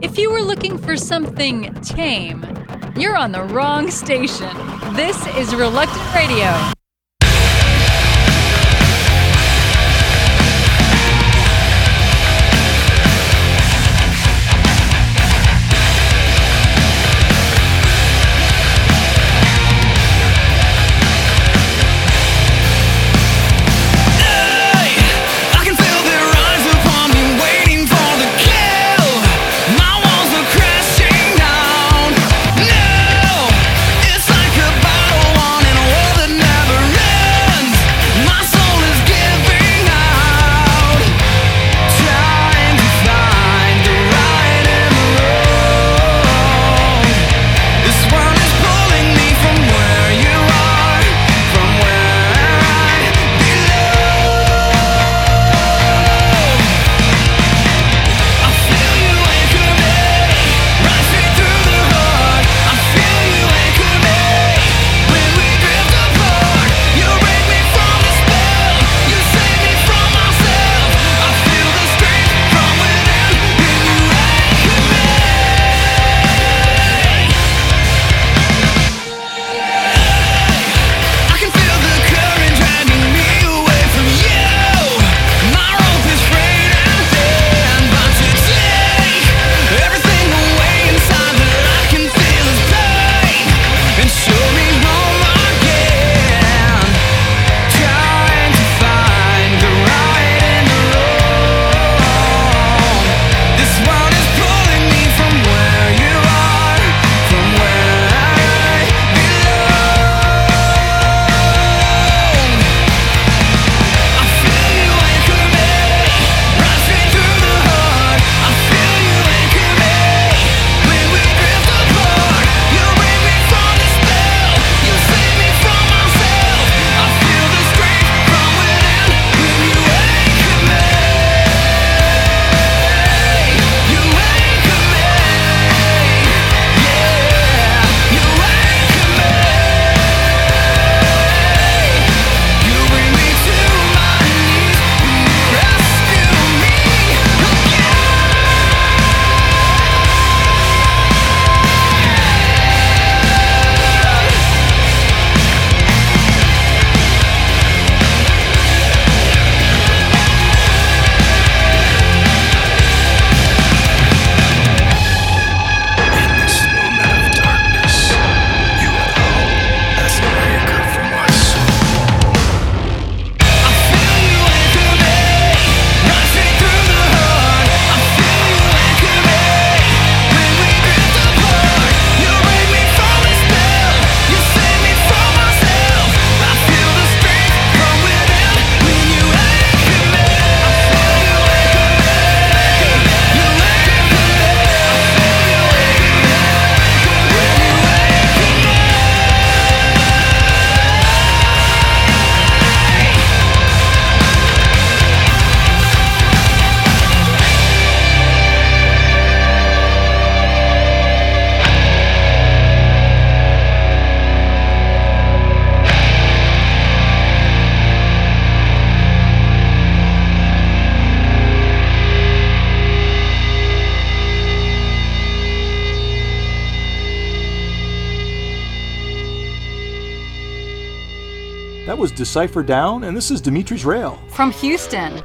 If you were looking for something tame, you're on the wrong station. This is Reluctant Radio. Decipher Down, and this is Dimitri's Rail. From Houston.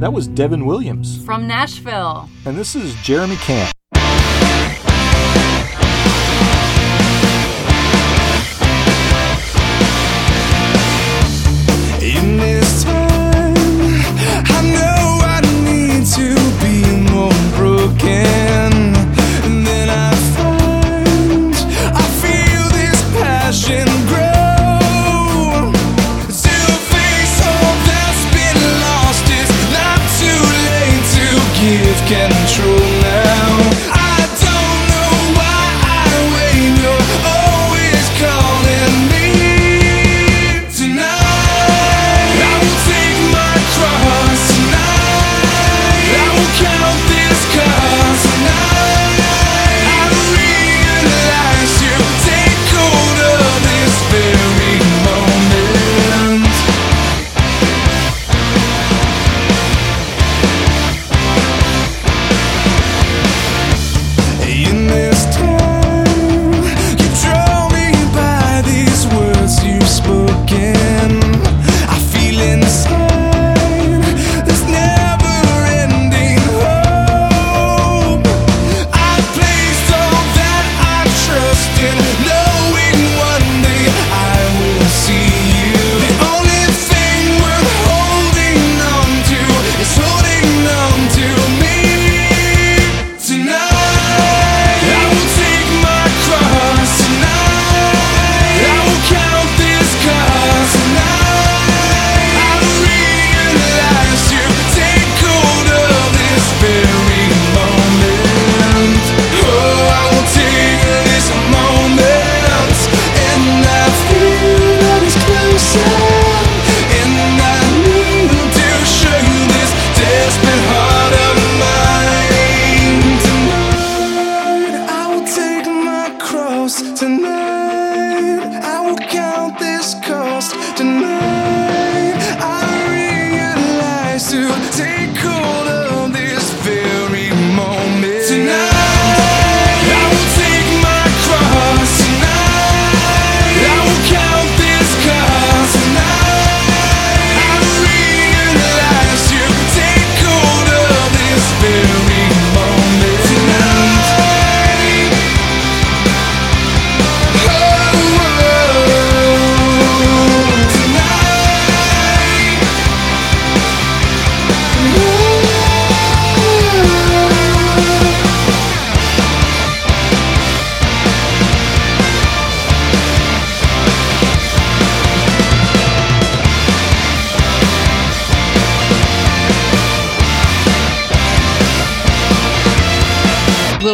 That was Devin Williams. From Nashville. And this is Jeremy Camp.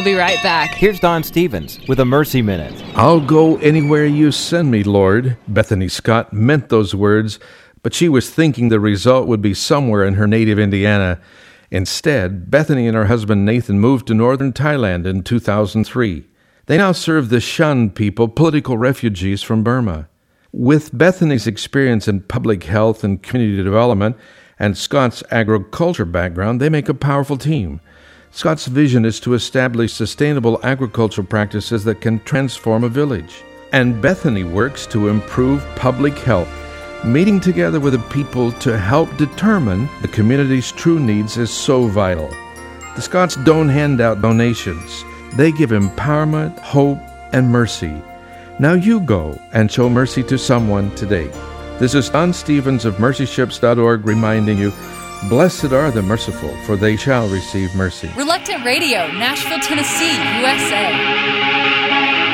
Be right back. Here's Don Stevens with a Mercy Minute. I'll go anywhere you send me, Lord. Bethany Scott meant those words, but she was thinking the result would be somewhere in her native Indiana. Instead, Bethany and her husband Nathan moved to northern Thailand in 2003. They now serve the Shan people, political refugees from Burma. With Bethany's experience in public health and community development and Scott's agriculture background, they make a powerful team. Scott's vision is to establish sustainable agricultural practices that can transform a village. And Bethany works to improve public health. Meeting together with the people to help determine the community's true needs is so vital. The Scots don't hand out donations, they give empowerment, hope, and mercy. Now you go and show mercy to someone today. This is Don Stevens of mercyships.org reminding you Blessed are the merciful, for they shall receive mercy. Reluctant Radio, Nashville, Tennessee, USA.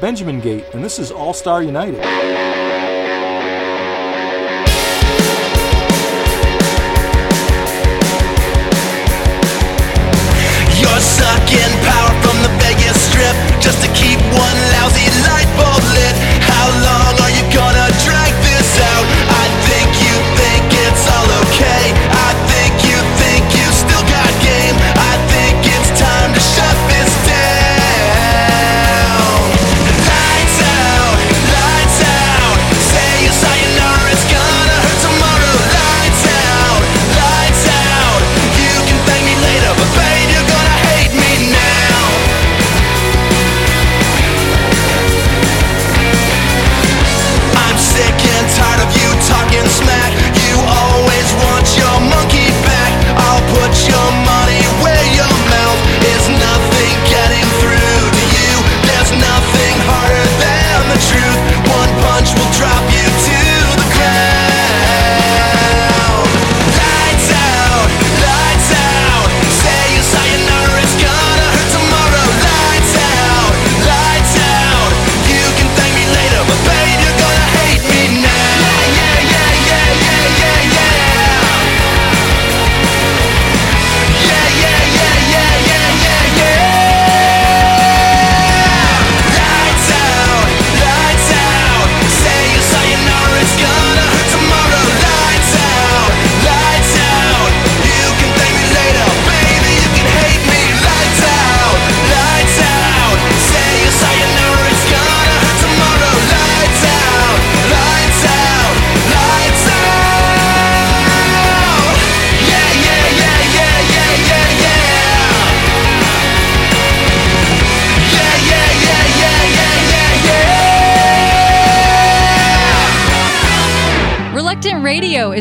Benjamin Gate, and this is All Star United.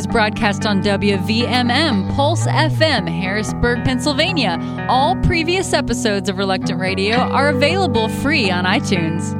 broadcast on WVMM, Pulse FM, Harrisburg, Pennsylvania. All previous episodes of Reluctant Radio are available free on iTunes.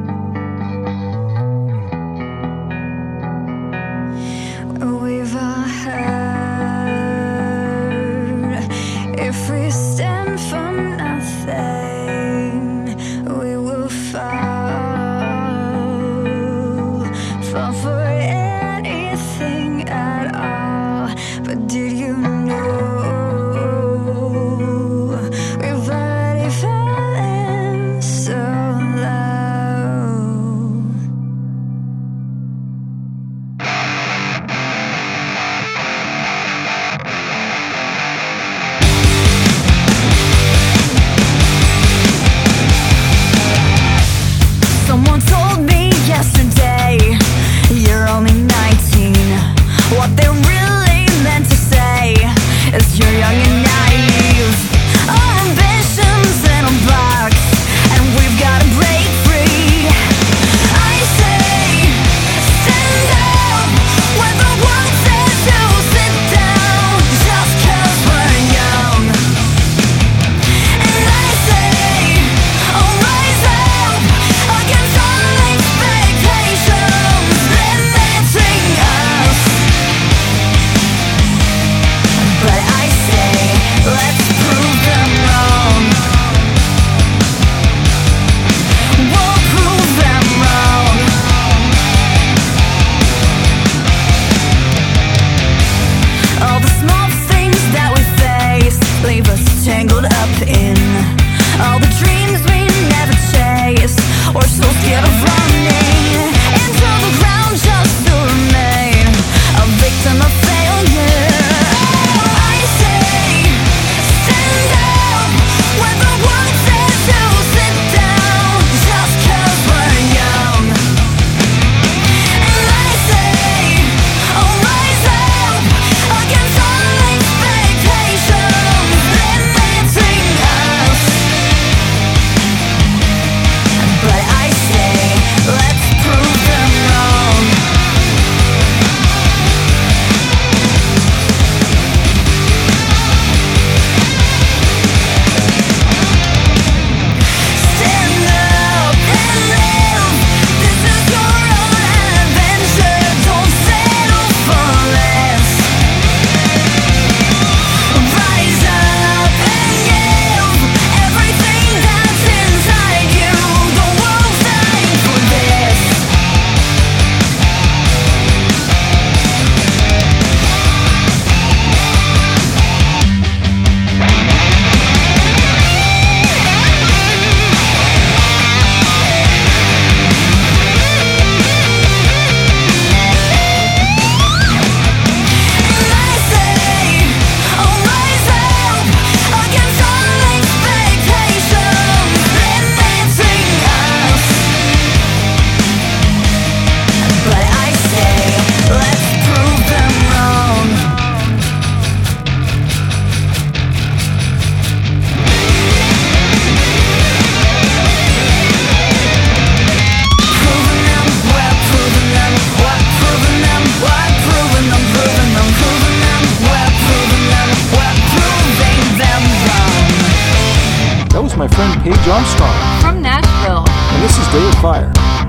friend Paige Armstrong. From Nashville. And this is Day of Fire.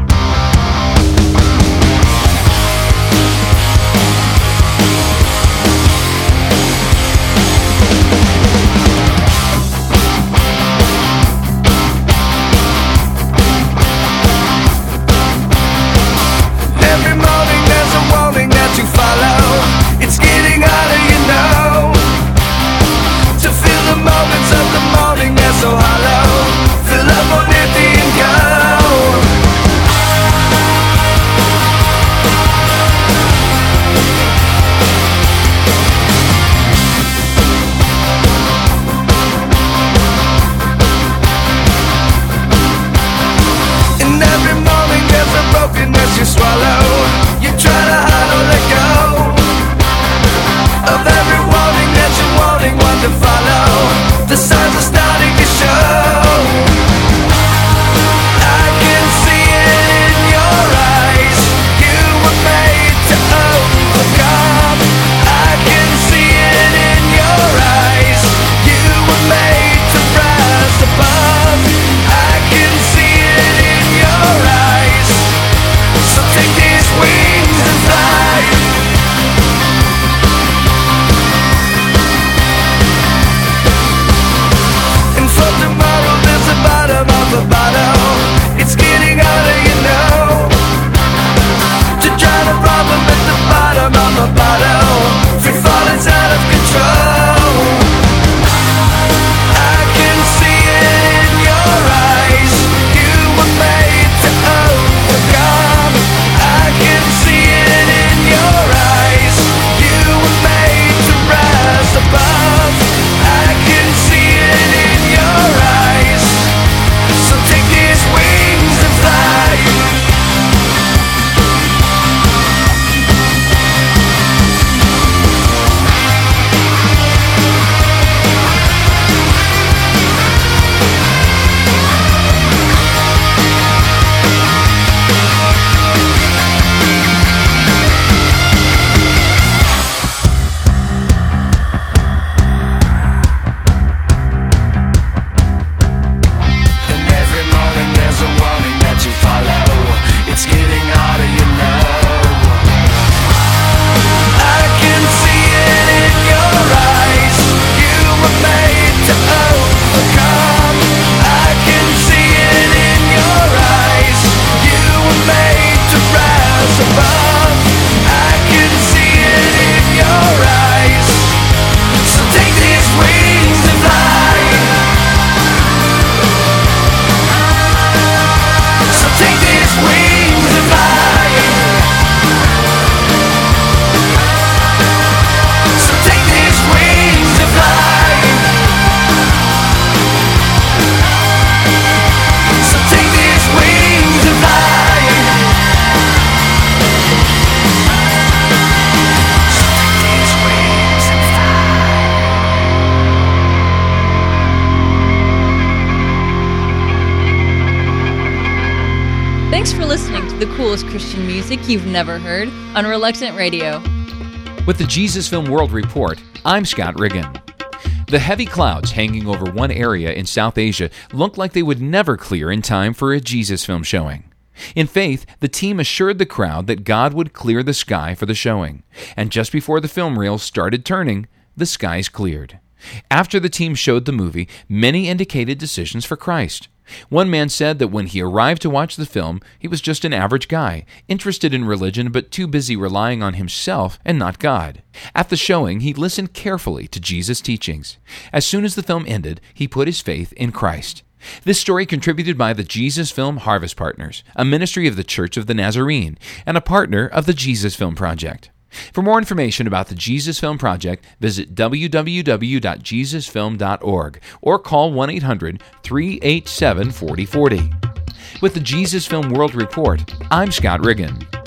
You've never heard on Reluctant Radio. With the Jesus Film World Report, I'm Scott Riggin. The heavy clouds hanging over one area in South Asia looked like they would never clear in time for a Jesus film showing. In faith, the team assured the crowd that God would clear the sky for the showing, and just before the film reels started turning, the skies cleared. After the team showed the movie, many indicated decisions for Christ. One man said that when he arrived to watch the film, he was just an average guy, interested in religion but too busy relying on himself and not God. At the showing, he listened carefully to Jesus' teachings. As soon as the film ended, he put his faith in Christ. This story contributed by the Jesus Film Harvest Partners, a ministry of the Church of the Nazarene, and a partner of the Jesus Film Project. For more information about the Jesus Film Project, visit www.jesusfilm.org or call 1 800 387 4040. With the Jesus Film World Report, I'm Scott Riggin.